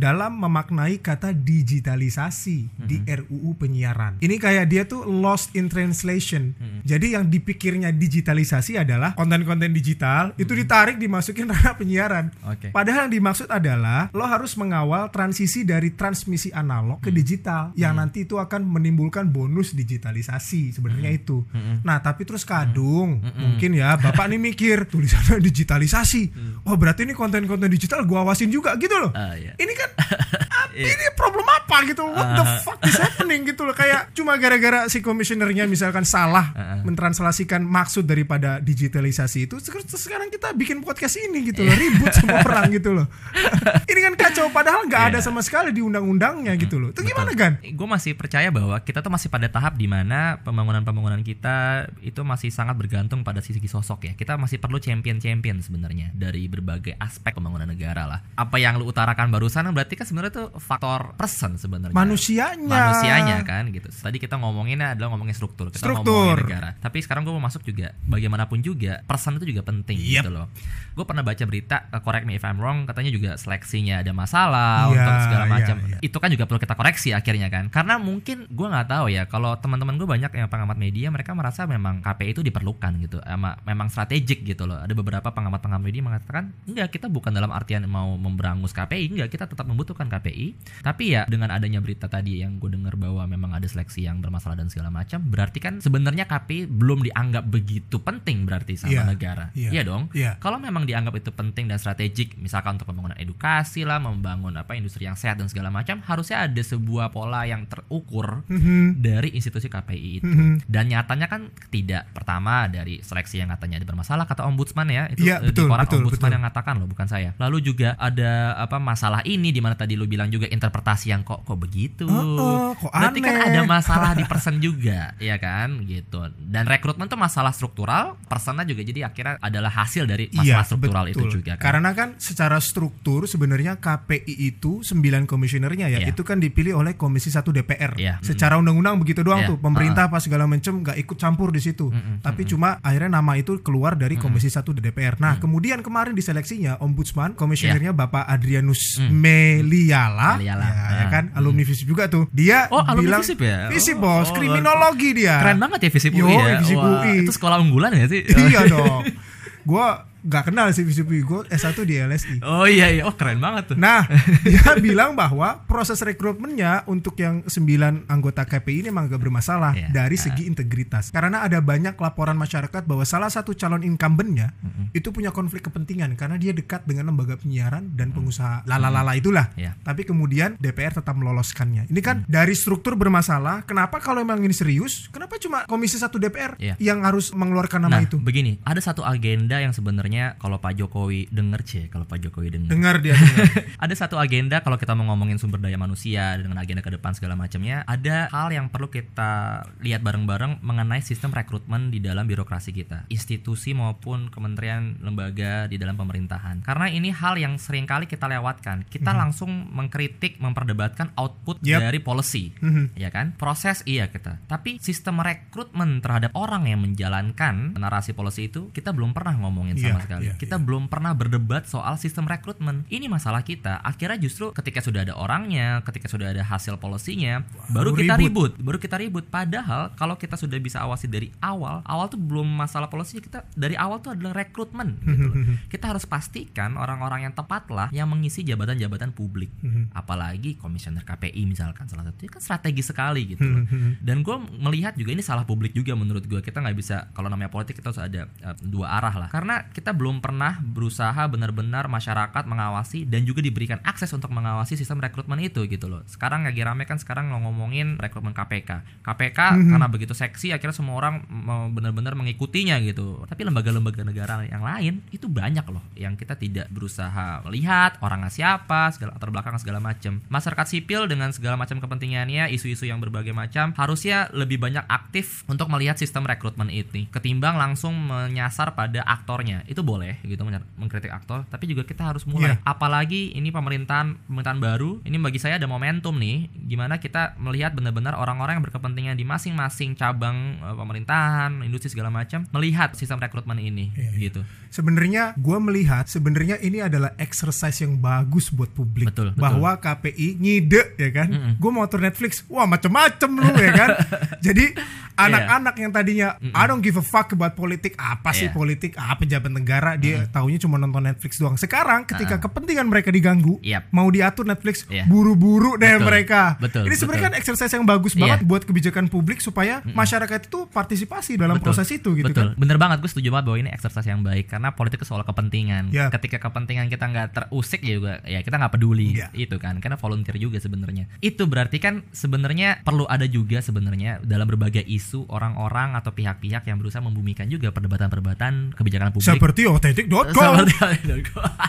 dalam memaknai kata digitalisasi di RUU penyiaran. Ini kayak dia tuh lost in translation. Jadi yang dipikirnya digitalisasi adalah konten-konten digital itu ditarik dimasukin ranah penyiaran. Oke. Padahal yang dimaksud adalah lo harus mengawal transisi dari transmisi analog ke digital yang nanti itu akan menimbulkan bonus digitalisasi sebenarnya itu. Nah, tapi terus kadung. Mungkin ya Bapak nih mikir tulisannya digitalisasi. Oh, berarti ini konten-konten digital gua awasin juga gitu loh. Ah, iya. Ini kan apa- ini problem apa gitu? What the fuck is happening gitu loh kayak cuma gara-gara si komisionernya misalkan salah mentranslasikan maksud daripada digitalisasi itu sekarang kita bikin podcast ini gitu loh ribut semua perang gitu loh. ini kan kacau padahal nggak ada Iya. sama sekali di undang-undangnya gitu loh. Itu gimana kan? Gue masih percaya bahwa kita tuh masih pada tahap di mana pembangunan-pembangunan kita itu masih sangat bergantung pada sisi sosok ya. Kita masih perlu champion-champion sebenarnya dari berbagai aspek pembangunan negara lah. Apa yang lu utarakan barusan berarti kan sebenarnya tuh faktor person sebenarnya. Manusianya. Manusianya kan gitu. Tadi kita ngomonginnya adalah ngomongin struktur, kita Struktur. ngomongin negara. Tapi sekarang gue mau masuk juga bagaimanapun juga person itu juga penting Yep. gitu loh. Gue pernah baca berita, uh, correct me if I'm wrong, katanya juga seleksinya ada masalah Iya, untuk segala iya, macam. iya. Itu kan juga perlu kita koreksi akhirnya kan. Karena mungkin gue nggak tahu ya kalau teman-teman gue banyak yang pengamat media mereka merasa memang KPI itu diperlukan gitu. Emang memang strategik gitu loh. Ada beberapa pengamat-pengamat media mengatakan enggak kita bukan dalam artian mau memberangus KPI, enggak kita tetap membutuhkan KPI. Tapi ya dengan adanya berita tadi yang gue dengar bahwa memang ada seleksi yang bermasalah dan segala macam, berarti kan sebenarnya KPI belum dianggap begitu penting berarti sama Iya, negara. iya, Iya dong. iya. Kalau memang dianggap itu penting dan strategik, misalkan untuk pembangunan edukasi lah, membangun apa industri yang sehat dan segala macam, harusnya ada sebuah pola yang terukur Mhm. dari institusi KPI itu. Mhm. Dan nyatanya kan tidak. Pertama dari seleksi yang katanya ada bermasalah kata ombudsman ya, itu Iya, eh, betul, di koran betul, ombudsman betul. yang mengatakan loh, bukan saya. Lalu juga ada apa masalah ini di mana tadi lu bilang juga interpretasi yang kok kok begitu. Oh, oh, kok Berarti kan aneh. ada masalah di person juga, ya kan gitu. Dan rekrutmen tuh masalah struktural, personnya juga jadi akhirnya adalah hasil dari masalah struktural itu betul. juga kan. Karena kan secara struktur sebenarnya KPI itu 9 komisionernya ya, Iya. itu kan dipilih oleh Komisi 1 DPR. Iya. Secara undang-undang begitu doang Iya. tuh. Pemerintah apa segala macam nggak ikut campur di situ. Mm-mm. Tapi cuma akhirnya nama itu keluar dari Komisi 1 DPR. Nah, kemudian kemarin di seleksinya Ombudsman komisionernya Bapak Adrianus Meliala, Meliala. ya, ya Ah. kan alumni FISIP juga tuh. Dia Oh, alumni bilang FISIP ya? FISIP, Oh, bos, oh, kriminologi dia. Keren banget ya Visip Yo, UI ya. Visip Wah, UI. Itu sekolah unggulan ya sih? iya dong. Gua nggak kenal sih FISIP gue S1 di LSI. Oh iya iya, oh keren banget tuh. Nah, dia bilang bahwa proses rekrutmennya untuk yang 9 anggota KPI ini memang agak bermasalah Iya. dari segi integritas. Karena ada banyak laporan masyarakat bahwa salah satu calon incumbentnya itu punya konflik kepentingan karena dia dekat dengan lembaga penyiaran dan pengusaha lalalala itulah. Iya. Tapi kemudian DPR tetap meloloskannya. Ini kan dari struktur bermasalah. Kenapa kalau memang ini serius? Kenapa cuma Komisi 1 DPR Iya. yang harus mengeluarkan nama nah, itu? begini, ada satu agenda yang sebenarnya kalau Pak Jokowi denger cie, kalau Pak Jokowi denger. Dengar dia dengar. ada satu agenda kalau kita mau ngomongin sumber daya manusia dengan agenda ke depan segala macamnya, ada hal yang perlu kita lihat bareng-bareng mengenai sistem rekrutmen di dalam birokrasi kita, institusi maupun kementerian lembaga di dalam pemerintahan. Karena ini hal yang sering kali kita lewatkan. Kita langsung mengkritik, memperdebatkan output Yep. dari policy, Mhm. ya kan? Proses iya kita. Tapi sistem rekrutmen terhadap orang yang menjalankan narasi policy itu kita belum pernah ngomongin Iya. sama sama sekali. iya, kita belum pernah berdebat soal sistem rekrutmen. Ini masalah kita. Akhirnya justru ketika sudah ada orangnya, ketika sudah ada hasil polisinya, baru kita ribut. ribut. baru kita ribut. Padahal kalau kita sudah bisa awasi dari awal, awal tuh belum masalah polisinya kita dari awal tuh adalah rekrutmen. gitu loh. kita harus pastikan orang-orang yang tepat lah yang mengisi jabatan-jabatan publik. Apalagi komisioner KPI misalkan salah satu kan strategi sekali gitu. loh. Dan gue melihat juga ini salah publik juga menurut gue. Kita nggak bisa kalau namanya politik kita harus ada eh, dua arah lah. Karena kita belum pernah berusaha benar-benar masyarakat mengawasi dan juga diberikan akses untuk mengawasi sistem rekrutmen itu gitu loh. Sekarang lagi rame kan sekarang ngomongin rekrutmen KPK. KPK karena begitu seksi akhirnya semua orang benar-benar mengikutinya gitu. Tapi lembaga-lembaga negara yang lain itu banyak loh yang kita tidak berusaha melihat orangnya siapa, segala latar belakang segala macam. Masyarakat sipil dengan segala macam kepentingannya, isu-isu yang berbagai macam harusnya lebih banyak aktif untuk melihat sistem rekrutmen ini ketimbang langsung menyasar pada aktornya. Itu boleh gitu mengkritik aktor, tapi juga kita harus mulai. Iya. Apalagi ini pemerintahan pemerintahan baru, ini bagi saya ada momentum nih gimana kita melihat benar-benar orang-orang yang berkepentingan di masing-masing cabang eh, pemerintahan, industri segala macam melihat sistem rekrutmen ini Iya, iya. gitu. Sebenarnya gue melihat sebenarnya ini adalah exercise yang bagus buat publik Betul, betul. bahwa KPI ngide ya kan. Mm-mm. Gue mau atur Netflix, wah macem-macem lu ya kan. Jadi anak-anak yang tadinya I don't give a fuck about politik apa sih Iya. politik apa pejabat negara dia taunya cuma nonton Netflix doang. Sekarang ketika kepentingan mereka diganggu, Yap. mau diatur Netflix Iya. buru-buru deh Betul, mereka. betul, Ini sebenarnya kan exercise yang bagus Iya. banget buat kebijakan publik supaya masyarakat itu partisipasi dalam Betul. proses itu gitu Betul. kan. Bener banget gue setuju banget bahwa ini exercise yang baik karena politik itu soal kepentingan. Ya. Ketika kepentingan kita nggak terusik ya juga ya kita nggak peduli Ya. itu kan karena volunteer juga sebenarnya. Itu berarti kan sebenarnya perlu ada juga sebenarnya dalam berbagai isu orang-orang atau pihak-pihak yang berusaha membumikan juga perdebatan-perdebatan kebijakan publik. Seperti itu.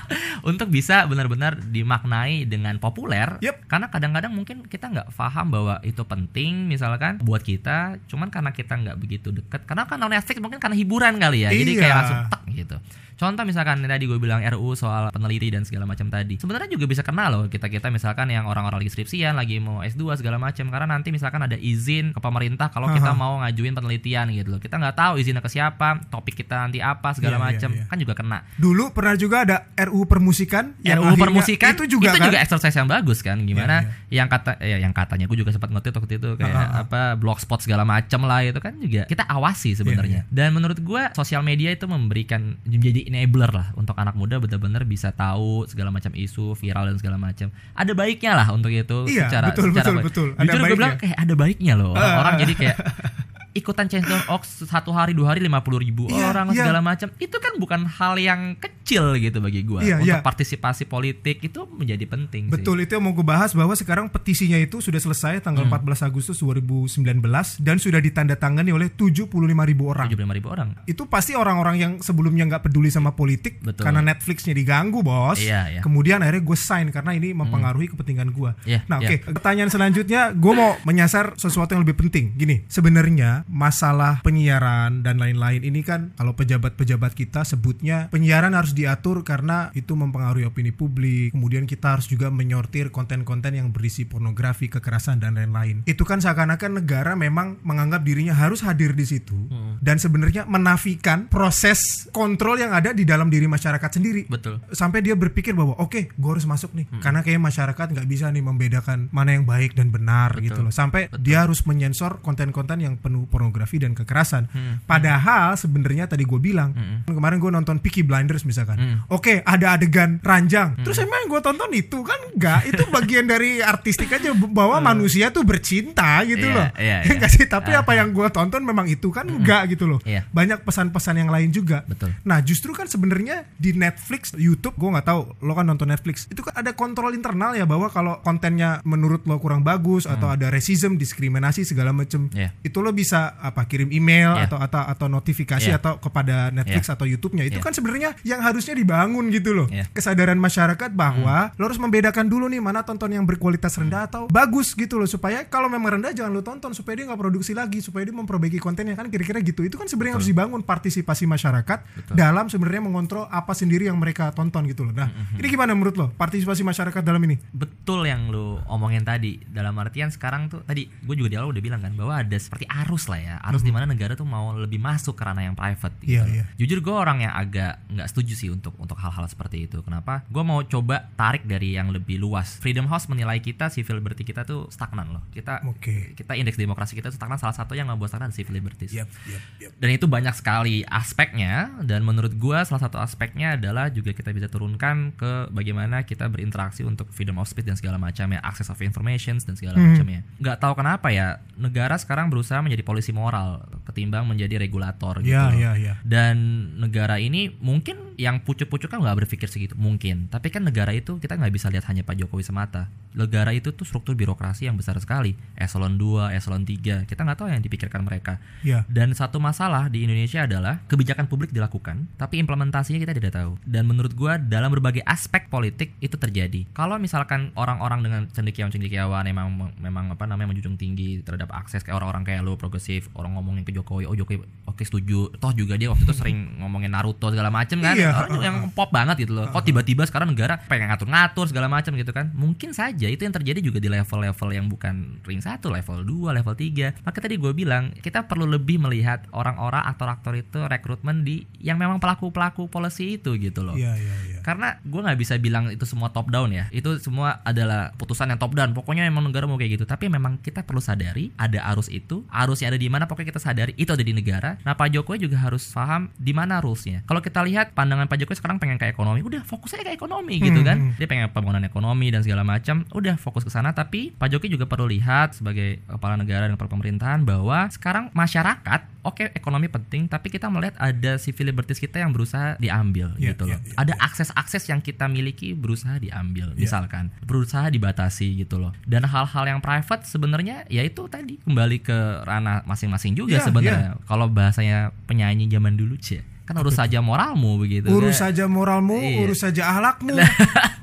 untuk bisa benar-benar dimaknai dengan populer Yep. karena kadang-kadang mungkin kita nggak paham bahwa itu penting misalkan buat kita cuman karena kita nggak begitu deket karena kan non Netflix mungkin karena hiburan kali ya jadi Iya. kayak langsung tak gitu contoh misalkan tadi gue bilang RU soal peneliti dan segala macam tadi. Sebenarnya juga bisa kena loh kita kita misalkan yang orang-orang lagi skripsian lagi mau S2 segala macam. Karena nanti misalkan ada izin ke pemerintah kalau kita Aha. mau ngajuin penelitian gitu loh. Kita nggak tahu izinnya ke siapa topik kita nanti apa segala Iya, iya, macam. iya. kan juga kena. Dulu pernah juga ada RU permusikan yang akhirnya- permusikan itu juga kan? exercise yang bagus kan? Gimana Iya, yang kata ya yang katanya gue juga sempat ngerti waktu itu kayak ah, ah. apa blogspot segala macam lah itu kan juga kita awasi sebenarnya. Iya, dan menurut gue sosial media itu memberikan menjadi enabler lah untuk anak muda benar-benar bisa tahu segala macam isu viral dan segala macam ada baiknya lah untuk itu Iya, secara betul, secara betul, baik. betul. Ada jujur gue bilang kayak ada baiknya loh orang-orang ah. jadi kayak ikutan change.org satu hari dua hari lima puluh ribu Iya, orang iya. segala macam itu kan bukan hal yang kecil gitu bagi gue Iya, untuk iya. partisipasi politik itu menjadi penting sih. Betul itu yang mau gue bahas bahwa sekarang petisinya itu sudah selesai tanggal Hmm. 14 Agustus 2019 dan sudah ditandatangani oleh 75 ribu orang. 75 ribu orang. Itu pasti orang-orang yang sebelumnya nggak peduli sama politik Betul. karena Netflixnya diganggu bos. Iya, iya. Kemudian akhirnya gue sign karena ini mempengaruhi kepentingan gue. Iya, nah iya. oke, pertanyaan selanjutnya gue mau menyasar sesuatu yang lebih penting. Gini, sebenarnya masalah penyiaran dan lain-lain ini kan kalau pejabat-pejabat kita sebutnya penyiaran harus diatur karena itu mempengaruhi opini publik. Kemudian kita harus juga menyortir konten-konten yang berisi pornografi, kekerasan dan lain-lain. Itu kan seakan-akan negara memang menganggap dirinya harus hadir di situ dan sebenarnya menafikan proses kontrol yang ada di dalam diri masyarakat sendiri Betul. sampai dia berpikir bahwa oke gue harus masuk nih karena kayak masyarakat nggak bisa nih membedakan mana yang baik dan benar Betul. gitu loh sampai dia harus menyensor konten-konten yang penuh pornografi dan kekerasan Hmm. padahal sebenarnya tadi gue bilang Hmm. kemarin gue nonton Peaky Blinders misalkan Hmm. oke ada adegan ranjang terus emang gue tonton itu kan enggak itu bagian dari artistik aja bahwa manusia tuh bercinta gitu Hmm. Iya, loh iya, Ya iya. nggak sih tapi apa yang gue tonton memang itu kan enggak gitu loh Iya. banyak pesan-pesan yang lain juga Betul. Nah justru kan sebenarnya di Netflix, YouTube, gue nggak tahu lo kan nonton Netflix, itu kan ada kontrol internal ya bahwa kalau kontennya menurut lo kurang bagus atau ada racism, diskriminasi segala macem, Hmm. Iya. itu lo bisa apa kirim email Iya. atau atau atau notifikasi Iya. atau kepada Netflix atau YouTube-nya. Itu Iya. kan sebenarnya yang harusnya dibangun gitu loh, Iya. kesadaran masyarakat bahwa lo harus membedakan dulu nih mana tonton yang berkualitas Hmm. rendah atau bagus gitu loh supaya kalau memang rendah jangan lo tonton supaya dia nggak produksi lagi supaya dia memperbaiki kontennya kan kira-kira gitu itu kan sebenarnya harus dibangun partisipasi masyarakat dalam sebenarnya mengontrol apa sendiri yang mereka tonton gitu loh. Nah, ini gimana menurut lo partisipasi masyarakat dalam ini? Betul yang lu omongin tadi. Dalam artian sekarang tuh tadi gue juga di awal udah bilang kan bahwa ada seperti arus lah ya. Arus di mana negara tuh mau lebih masuk ke ranah yang private gitu. Iya, iya. Jujur gue orang yang agak nggak setuju sih untuk untuk hal-hal seperti itu. Kenapa? Gue mau coba tarik dari yang lebih luas. Freedom House menilai kita civil liberty kita tuh stagnan loh. Kita Oke. kita indeks demokrasi kita tuh stagnan salah satu yang membuat stagnan civil liberties. Yap, yap, yap. Dan itu banyak sekali aspeknya dan menurut gua salah satu aspeknya adalah juga kita bisa turunkan ke bagaimana kita berinteraksi untuk freedom of speech dan segala macam ya, access of information dan segala Hmm. macamnya. Nggak tahu kenapa ya negara sekarang berusaha menjadi polisi moral ketimbang menjadi regulator gitu. Ya, loh. ya, ya. Dan negara ini mungkin yang pucuk-pucuk kan nggak berpikir segitu mungkin. Tapi kan negara itu kita nggak bisa lihat hanya Pak Jokowi semata. Negara itu tuh struktur birokrasi yang besar sekali. Eselon 2, eselon 3. Kita nggak tahu yang dipikirkan mereka. Ya. Dan satu masalah di Indonesia adalah kebijakan publik dilakukan, tapi implementasinya kita tidak tahu. Dan menurut gua dalam berbagai aspek politik itu terjadi. Kalau misalkan orang-orang dengan cendekiawan-cendekiawan memang memang apa namanya menjunjung tinggi terhadap akses kayak orang-orang kayak lu progresif, orang ngomongin ke Jokowi, oh Jokowi oke setuju. Toh juga dia waktu itu sering ngomongin Naruto segala macem kan. Iya. Orang yang pop banget gitu loh. Kok tiba-tiba sekarang negara pengen ngatur-ngatur segala macam gitu kan. Mungkin saja itu yang terjadi juga di level-level yang bukan ring 1, level 2, level 3. Maka tadi gue bilang, kita perlu lebih melihat orang-orang aktor-aktor itu rekrutmen di yang memang pelaku-pelaku policy itu gitu loh. Iya, iya, iya. Karena gue nggak bisa bilang itu semua top down ya. Itu semua adalah putusan yang top down. Pokoknya emang negara mau kayak gitu. Tapi memang kita perlu sadari ada arus itu. Arusnya ada di mana pokoknya kita sadari itu ada di negara. Nah Pak Jokowi juga harus paham di mana rulesnya. Kalau kita lihat pandangan Pak Jokowi sekarang pengen ke ekonomi, udah fokus aja ke ekonomi gitu Hmm, kan. hmm. Dia pengen pembangunan ekonomi dan segala macam. Udah fokus ke sana. Tapi Pak Jokowi juga perlu lihat sebagai kepala negara dan kepala pemerintahan bahwa sekarang masyarakat Oke, ekonomi penting, tapi kita melihat ada civil liberties kita yang berusaha diambil Iya, gitu loh. iya, iya, ada akses-akses yang kita miliki berusaha diambil, Iya. misalkan berusaha dibatasi gitu loh. Dan hal-hal yang private sebenarnya ya itu tadi kembali ke ranah masing-masing juga Iya, sebenarnya. Kalau bahasanya penyanyi zaman dulu cie, kan urus saja moralmu begitu. Urus kan. saja moralmu, Iya. urus saja ahlakmu.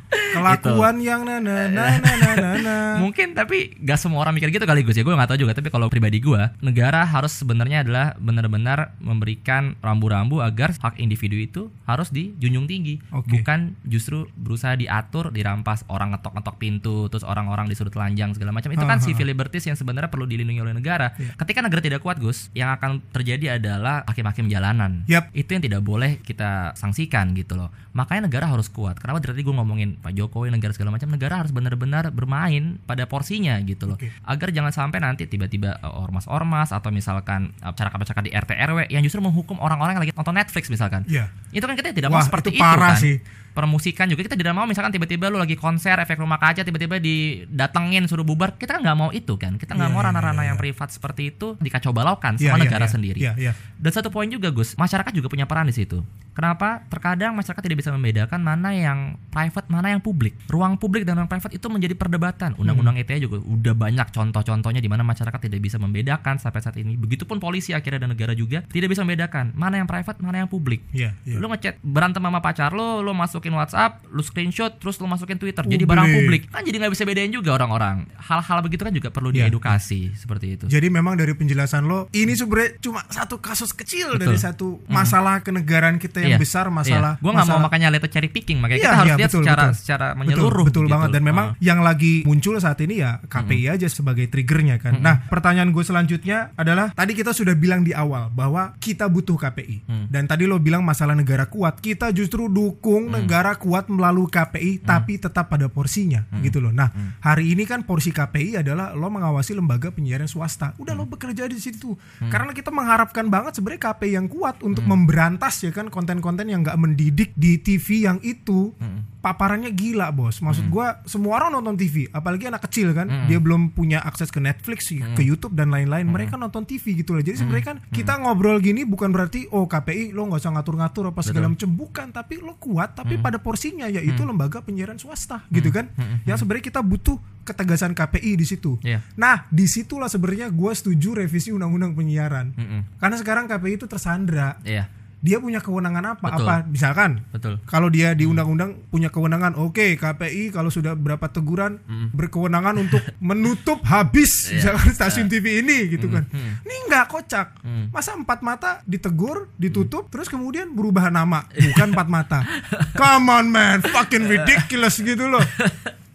Kelakuan yang na na na na na na na. Mungkin tapi gak semua orang mikir gitu kali Gus ya Gue gak tahu juga. Tapi kalau pribadi gue Negara harus sebenarnya adalah Benar-benar memberikan rambu-rambu Agar hak individu itu Harus dijunjung tinggi. Oke. Bukan justru berusaha diatur Dirampas orang ngetok-ngetok pintu Terus orang-orang disuruh telanjang segala macam. Itu kan civil liberties yang sebenarnya perlu dilindungi oleh negara. Iya. Ketika negara tidak kuat Gus Yang akan terjadi adalah Hakim-hakim jalanan. Yap. Itu yang tidak boleh kita sanksikan gitu loh. Makanya negara harus kuat. Kenapa dari tadi gue ngomongin Pak Jokowi negara segala macam Negara harus benar-benar bermain pada porsinya gitu loh Oke. agar jangan sampai nanti tiba-tiba uh, ormas-ormas atau misalkan masyarakat-masyarakat di RT RW yang justru menghukum orang-orang yang lagi nonton Netflix misalkan. Iya. Itu kan kita tidak Wah, mau seperti itu parah kan. sih. Permusikan juga kita tidak mau misalkan tiba-tiba lu lagi konser efek rumah kaca tiba-tiba didatengin suruh bubar. Kita kan nggak mau itu kan. Kita nggak Iya, mau iya, ranah-ranah iya, yang iya. privat seperti itu dikacau balaukan Iya, sama iya, negara iya. sendiri. Iya, iya. Dan satu poin juga Gus, masyarakat juga punya peran di situ. Kenapa? Terkadang masyarakat tidak bisa membedakan mana yang private, mana yang publik. Ruang publik dan ruang private itu menjadi perdebatan. Undang-undang ITE juga udah banyak contoh-contohnya di mana masyarakat tidak bisa membedakan sampai saat ini. Begitupun polisi akhirnya dan negara juga tidak bisa membedakan mana yang private, mana yang publik. Iya, iya. Lu ngechat berantem sama pacar lu, lu masukin WhatsApp, lu screenshot, terus lu masukin Twitter, jadi barang publik. Kan jadi nggak bisa bedain juga orang-orang. Hal-hal begitu kan juga perlu Iya, diedukasi seperti itu. Jadi memang dari penjelasan lo ini sebenarnya cuma satu kasus kecil Betul. dari satu masalah kenegaraan kita yang Iya, besar masalah. Iya. Gue nggak mau makanya lihat cherry picking, makanya Iya, kita harus iya, lihat betul, secara betul. secara menyeluruh. Betul, betul gitu. banget dan memang Ah. yang lagi muncul saat ini ya KPI aja sebagai triggernya kan. Nah, pertanyaan gue selanjutnya adalah tadi kita sudah bilang di awal bahwa kita butuh KPI. Hmm. Dan tadi lo bilang masalah negara kuat, kita justru dukung negara kuat melalui KPI tapi tetap pada porsinya gitu loh. Nah, hari ini kan porsi KPI adalah lo mengawasi lembaga penyiaran swasta. Udah lo bekerja di situ. Karena kita mengharapkan banget sebenarnya KPI yang kuat untuk memberantas ya kan konten-konten yang nggak mendidik di TV yang itu paparannya gila bos. Maksud gua semua orang nonton TV apalagi anak kecil kan dia belum punya akses ke Netflix ke YouTube dan lain-lain. Mereka nonton TV gitu loh. Jadi sebenarnya kan kita ngobrol gini bukan berarti oh KPI lo nggak usah ngatur-ngatur apa segala macam. Bukan tapi lo kuat tapi pada porsinya yaitu lembaga penyiaran swasta gitu kan. Yang sebenarnya kita butuh ketegasan KPI di situ. Iya. nah di situlah sebenarnya gua setuju revisi undang-undang penyiaran. Mm-mm. karena sekarang KPI itu tersandra. Iya. Dia punya kewenangan apa? Betul. Apa misalkan Betul. kalau dia di undang-undang punya kewenangan, oke KPI kalau sudah berapa teguran berkewenangan untuk menutup habis Iya. misalkan stasiun TV ini gitu kan. hmm. Ini nggak kocak. Hmm. Masa empat mata ditegur, ditutup, terus kemudian berubah nama, bukan empat mata. Come on man, fucking ridiculous gitu loh.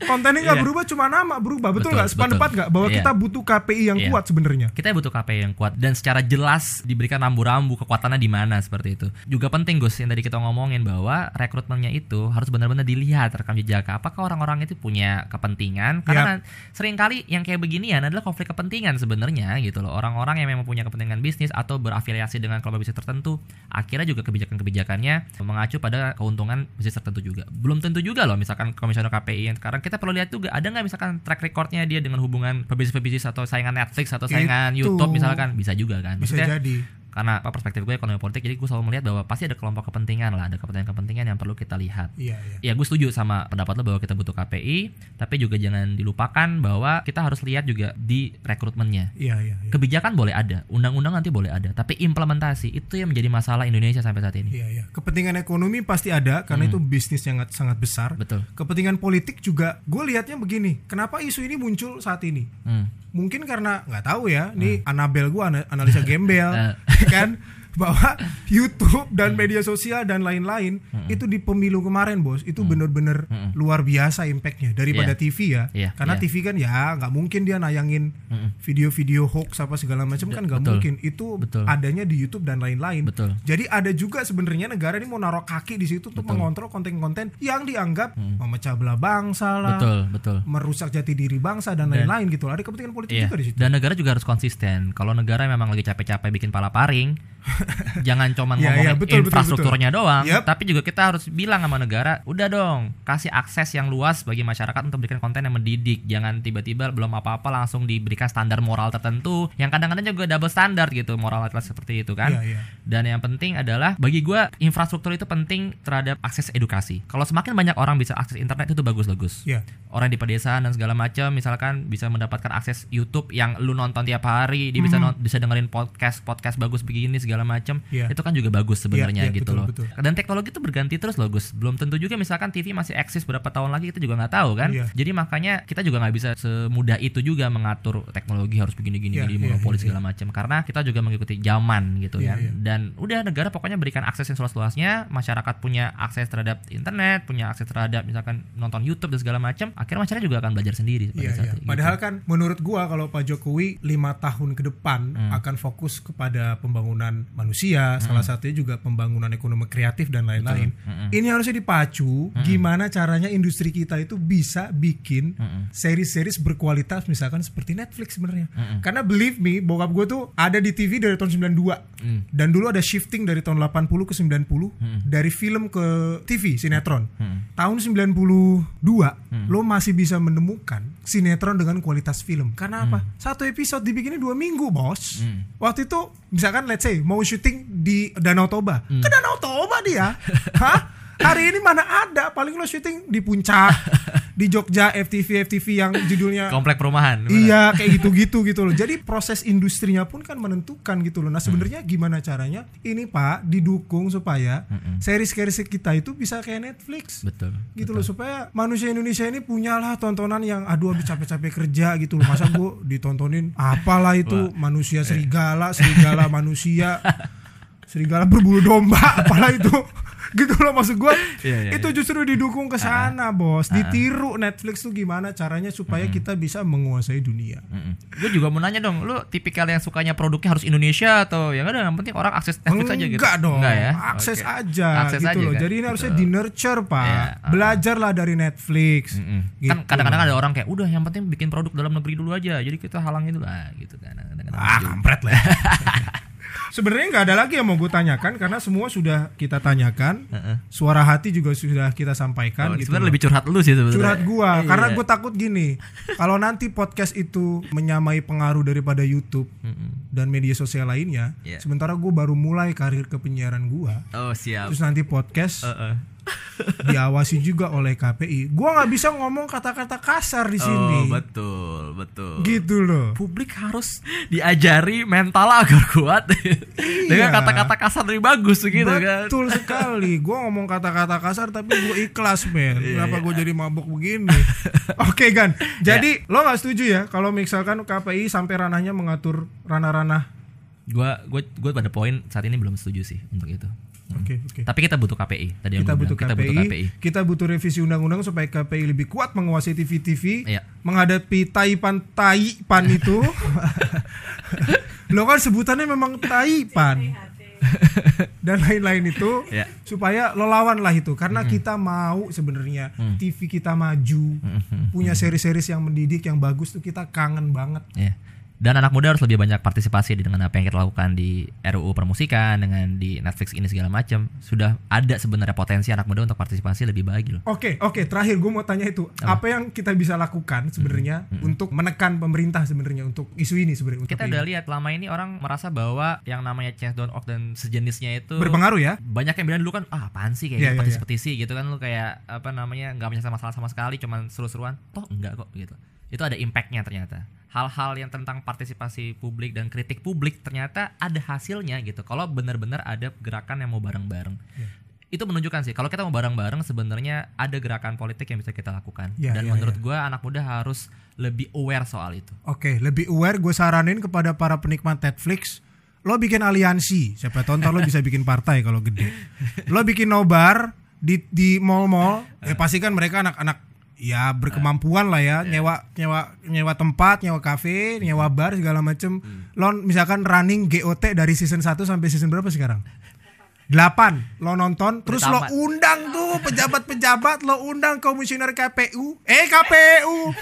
Kontennya nggak Iya. berubah, cuma nama berubah. Betul nggak? Sependapat nggak bahwa Iya. kita butuh KPI yang Iya. kuat sebenarnya? Kita butuh KPI yang kuat dan secara jelas diberikan rambu-rambu kekuatannya di mana seperti itu. Juga penting Gus yang tadi kita ngomongin bahwa rekrutmennya itu harus benar-benar dilihat rekam jejak. Apakah orang-orang itu punya kepentingan? Karena sering kali yang kayak beginian adalah konflik kepentingan sebenarnya gitu loh. Orang-orang yang memang punya kepentingan bisnis atau berafiliasi dengan kelompok bisnis tertentu, akhirnya juga kebijakan-kebijakannya mengacu pada keuntungan bisnis tertentu juga. Belum tentu juga loh misalkan komisioner KPI yang sekarang kita perlu lihat juga ada nggak misalkan track recordnya dia dengan hubungan pebisnis-pebisnis atau saingan Netflix atau saingan Itu. YouTube misalkan bisa juga kan Bisa Maksudnya, jadi. Karena apa perspektif gue ekonomi politik jadi gue selalu melihat bahwa pasti ada kelompok kepentingan lah ada kepentingan-kepentingan yang perlu kita lihat Iya, iya. ya gue setuju sama pendapat lo bahwa kita butuh KPI tapi juga jangan dilupakan bahwa kita harus lihat juga di rekrutmennya Iya, iya. iya. kebijakan boleh ada undang-undang nanti boleh ada tapi implementasi itu yang menjadi masalah Indonesia sampai saat ini Iya, iya. Kepentingan ekonomi pasti ada karena itu bisnis yang sangat sangat besar. betul Kepentingan politik juga gue lihatnya begini. Kenapa isu ini muncul saat ini? hmm. Mungkin karena nggak tahu ya. Nih Anabel gue analisa gembel Eh. kan bahwa YouTube dan media sosial dan lain-lain itu di pemilu kemarin bos itu bener-bener Mm-mm. luar biasa impactnya daripada Iya. TV ya Iya, karena iya. TV kan ya nggak mungkin dia nayangin Mm-mm. video-video hoax apa segala macam kan nggak mungkin itu Betul. adanya di YouTube dan lain-lain Betul. jadi ada juga sebenarnya negara ini mau naruh kaki di situ untuk mengontrol konten-konten yang dianggap memecah belah bangsa lah, Hmm. betul betul merusak jati diri bangsa dan lain-lain gitu. Ada kepentingan politik Iya. juga di situ. Dan negara juga harus konsisten. Kalau negara memang lagi capek-capek bikin pala paring, jangan cuma Iya, ngomongin iya, betul, betul, infrastrukturnya doang, Yep. tapi juga kita harus bilang sama negara, udah dong, kasih akses yang luas bagi masyarakat untuk berikan konten yang mendidik. Jangan tiba-tiba belum apa-apa langsung diberikan standar moral tertentu yang kadang-kadang juga double standar gitu, moral atlas seperti itu kan. Iya, iya. Dan yang penting adalah bagi gua infrastruktur itu penting terhadap akses edukasi. Kalau semakin banyak orang bisa akses internet itu bagus-bagus Iya. orang di pedesaan dan segala macam misalkan bisa mendapatkan akses YouTube yang lu nonton tiap hari dia bisa non- bisa dengerin podcast podcast bagus begini segala macam Hmm. Iya. itu kan juga bagus sebenarnya Iya, iya, gitu betul, loh betul. dan teknologi itu berganti terus loh Gus belum tentu juga misalkan TV masih eksis berapa tahun lagi kita juga nggak tahu kan Iya. jadi makanya kita juga nggak bisa semudah itu juga mengatur teknologi harus begini gini Iya, gini iya, monopoli iya, segala macam karena kita juga mengikuti zaman gitu Iya, kan iya. dan udah negara pokoknya berikan akses yang seluas-luasnya masyarakat punya akses terhadap internet punya akses terhadap misalkan nonton YouTube dan segala macam akhirnya masyarakat juga akan belajar sendiri pada Iya, saat iya. itu. Padahal kan menurut gua kalau Pak Jokowi lima tahun ke depan Hmm. akan fokus kepada pembangunan manusia, salah satunya juga pembangunan ekonomi kreatif dan lain-lain. Mm-mm. Ini harusnya dipacu gimana caranya industri kita itu bisa bikin Mm-mm. series-series berkualitas misalkan seperti Netflix sebenarnya. Mm-mm. Karena believe me, bokap gue tuh ada di TV dari tahun 92 Mm. dan dulu ada shifting dari tahun 80 ke 90 dari film ke TV sinetron. Mm. Tahun 92 lo masih bisa menemukan sinetron dengan kualitas film. Karena apa? Satu episode dibikinnya dua minggu, bos. Mm. Waktu itu misalkan let's say mau syuting di Danau Toba, ke Danau Toba dia. Hah? Hari ini mana ada? Paling lo syuting di puncak, di Jogja FTV FTV yang judulnya komplek perumahan gimana? Iya kayak gitu-gitu gitu loh. Jadi proses industrinya pun kan menentukan gitu loh. Nah sebenarnya gimana caranya ini Pak didukung supaya series-series kita itu bisa kayak Netflix. betul Gitu loh supaya manusia Indonesia ini punyalah tontonan yang aduh habis capek-capek kerja gitu loh. Masa gue ditontonin apalah itu manusia serigala, serigala manusia. Serigala berbulu domba apalah itu. gitu loh maksud gue Iya, iya, itu justru didukung ke sana bos ditiru Netflix tuh gimana caranya supaya kita bisa menguasai dunia gue juga mau nanya dong lu tipikal yang sukanya produknya harus Indonesia atau yang ada yang penting orang akses Netflix aja gitu Enggak dong, Enggak ya akses Oke. aja Akses gitu aja loh. kan? Jadi ini harusnya Betul. di nurture pak, Iya, ah. belajarlah dari Netflix. Mm-mm. Gitu. kan kadang-kadang ada orang kayak udah yang penting bikin produk dalam negeri dulu aja jadi kita halangin dulu lah gitu kan Ah gitu. kampret lah. Sebenarnya nggak ada lagi yang mau gue tanyakan karena semua sudah kita tanyakan. Suara hati juga sudah kita sampaikan. Oh, gitu sebenarnya lebih curhat lu sih sebenarnya curhat gua Iya. karena gue takut gini kalau nanti podcast itu menyamai pengaruh daripada YouTube Mm-mm. dan media sosial lainnya Iya. sementara gue baru mulai karir ke penyiaran gua oh siap terus nanti podcast Heeh. diawasi juga oleh KPI. Gua nggak bisa ngomong kata-kata kasar di sini. Oh, betul, betul. Gitu loh. Publik harus diajari mental agar kuat dengan kata-kata kasar lebih bagus gitu kan. Iya. Betul sekali. Gua ngomong kata-kata kasar tapi gue ikhlas, men. Iya, Kenapa gue jadi mabuk begini? Oke, Gan. Jadi lo nggak setuju ya kalau misalkan KPI sampai ranahnya mengatur ranah-ranah Gua gua gua pada poin saat ini belum setuju sih untuk itu. Oke, oke. Tapi kita butuh KPI. Tadi yang kita gua butuh, bilang. KPI, kita butuh KPI. kita butuh revisi undang-undang supaya KPI lebih kuat menguasai TV-TV Iya. menghadapi taipan taipan itu. Lo kan sebutannya memang taipan dan lain-lain itu Iya. supaya lo lawan lah itu karena kita mau sebenarnya Mm. TV kita maju punya seri-seri yang mendidik yang bagus tuh kita kangen banget Ya. Dan anak muda harus lebih banyak partisipasi dengan apa yang kita lakukan di RUU permusikan dengan di Netflix ini segala macam. Sudah ada sebenarnya potensi anak muda untuk partisipasi lebih baik loh. Oke, oke. Terakhir gue mau tanya itu, apa, yang kita bisa lakukan sebenarnya untuk menekan pemerintah sebenarnya untuk isu ini sebenarnya? Kita udah lihat lama ini orang merasa bahwa yang namanya change.org dan sejenisnya itu berpengaruh ya? banyak yang bilang dulu kan ah apaan sih kayak Iya, gitu, iya, petisi-petisi gitu kan lu kayak apa namanya nggak menyelesaikan masalah sama sekali cuman seru-seruan toh enggak kok gitu itu ada impactnya ternyata. Hal-hal yang tentang partisipasi publik dan kritik publik ternyata ada hasilnya gitu. Kalau benar-benar ada gerakan yang mau bareng-bareng. Iya. itu menunjukkan sih kalau kita mau bareng-bareng sebenarnya ada gerakan politik yang bisa kita lakukan. Iya, dan iya, menurut gua anak muda harus lebih aware soal itu. Oke, lebih aware gue saranin kepada para penikmat Netflix lo bikin aliansi. Siapa ntar lo bisa bikin partai kalau gede. Lo bikin nobar di di mall-mall ya pasti kan mereka anak-anak ya berkemampuan lah ya. Nyewa nyewa nyewa tempat nyewa kafe nyewa bar segala macem. Lo misalkan running GOT dari season 1 sampai season berapa sekarang? 8 lo nonton terus lo undang tuh pejabat-pejabat lo undang komisioner KPU eh KPU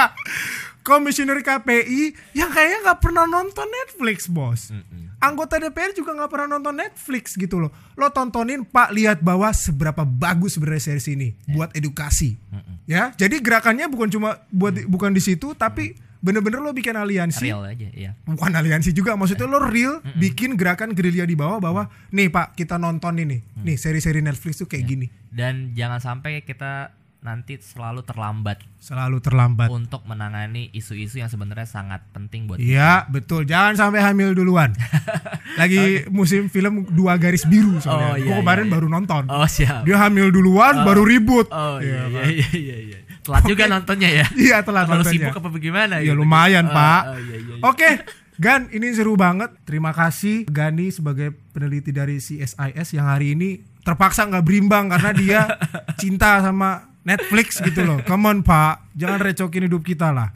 komisioner KPI yang kayaknya nggak pernah nonton Netflix bos anggota DPR juga nggak pernah nonton Netflix gitu loh. Lo tontonin Pak lihat bahwa seberapa bagus sebenarnya series ini buat edukasi. Ya jadi gerakannya bukan cuma buat bukan di situ tapi bener-bener lo bikin aliansi. Real aja ya bukan aliansi juga maksudnya lo real bikin gerakan gerilya di bawah bahwa nih pak kita nonton ini. Nih seri-seri Netflix tuh kayak gini. Dan jangan sampai kita nanti selalu terlambat selalu terlambat untuk menangani isu-isu yang sebenarnya sangat penting buat Iya betul jangan sampai hamil duluan lagi musim film dua garis biru soalnya Oh, iya, kemarin iya, iya. baru nonton Oh siap. dia hamil duluan baru ribut Oh iya Iya, iya iya iya. iya. Telat juga nontonnya ya. iya telat Terlalu nontonnya. sibuk apa bagaimana? Ya gitu. lumayan Oh, pak. Oh, iya, iya, iya. Oke, Gan, ini seru banget. Terima kasih Gani sebagai peneliti dari CSIS yang hari ini terpaksa nggak berimbang karena dia cinta sama Netflix gitu loh. Come on Pak, jangan recokin hidup kita lah.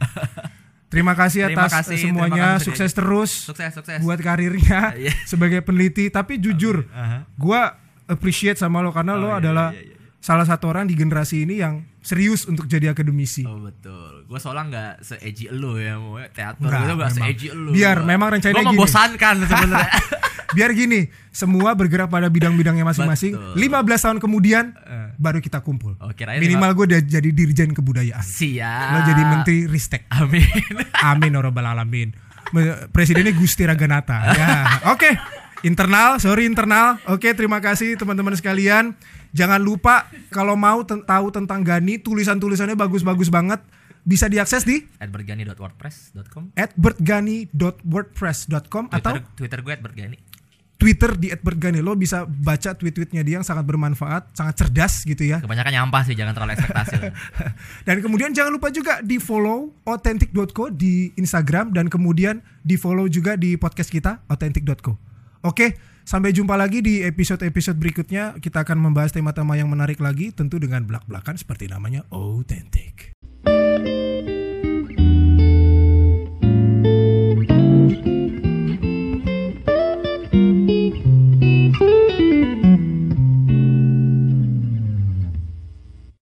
Terima kasih Terima atas kasih, semuanya, terima kasih. sukses terus Sukses sukses. buat karirnya Iya. sebagai peneliti. Tapi jujur, Aha. gua appreciate sama lo karena lo iya, adalah iya, iya, iya. salah satu orang di generasi ini yang serius untuk jadi akademisi. Oh betul. Gue soalnya nggak se-edgy lu ya, mau teater Nggak, gitu nggak memang. se-edgy lu. Biar memang rencananya Gue gini. membosankan sebenarnya. Biar gini, semua bergerak pada bidang-bidangnya masing-masing. Betul. 15 tahun kemudian Eh. baru kita kumpul. Oh, Minimal gue udah jadi dirjen kebudayaan. Siap. Lo jadi menteri Ristek. Amin. Amin ya robbal alamin. Presidennya Gusti Raganata. Ya, oke. Internal, sorry internal. Oke, terima kasih teman-teman sekalian. Jangan lupa kalau mau ten- tahu tentang Gani, tulisan-tulisannya bagus-bagus banget. Bisa diakses di @bergani.wordpress.com. @bertgani.wordpress.com atau Twitter, gue @bergani. Twitter di @bertgani. Lo bisa baca tweet-tweetnya dia yang sangat bermanfaat, sangat cerdas gitu ya. Kebanyakan nyampah sih, jangan terlalu ekspektasi. Dan kemudian jangan lupa juga di follow authentic.co di Instagram dan kemudian di follow juga di podcast kita authentic.co. Oke, sampai jumpa lagi di episode-episode berikutnya. Kita akan membahas tema-tema yang menarik lagi tentu dengan belak-belakan seperti namanya authentic.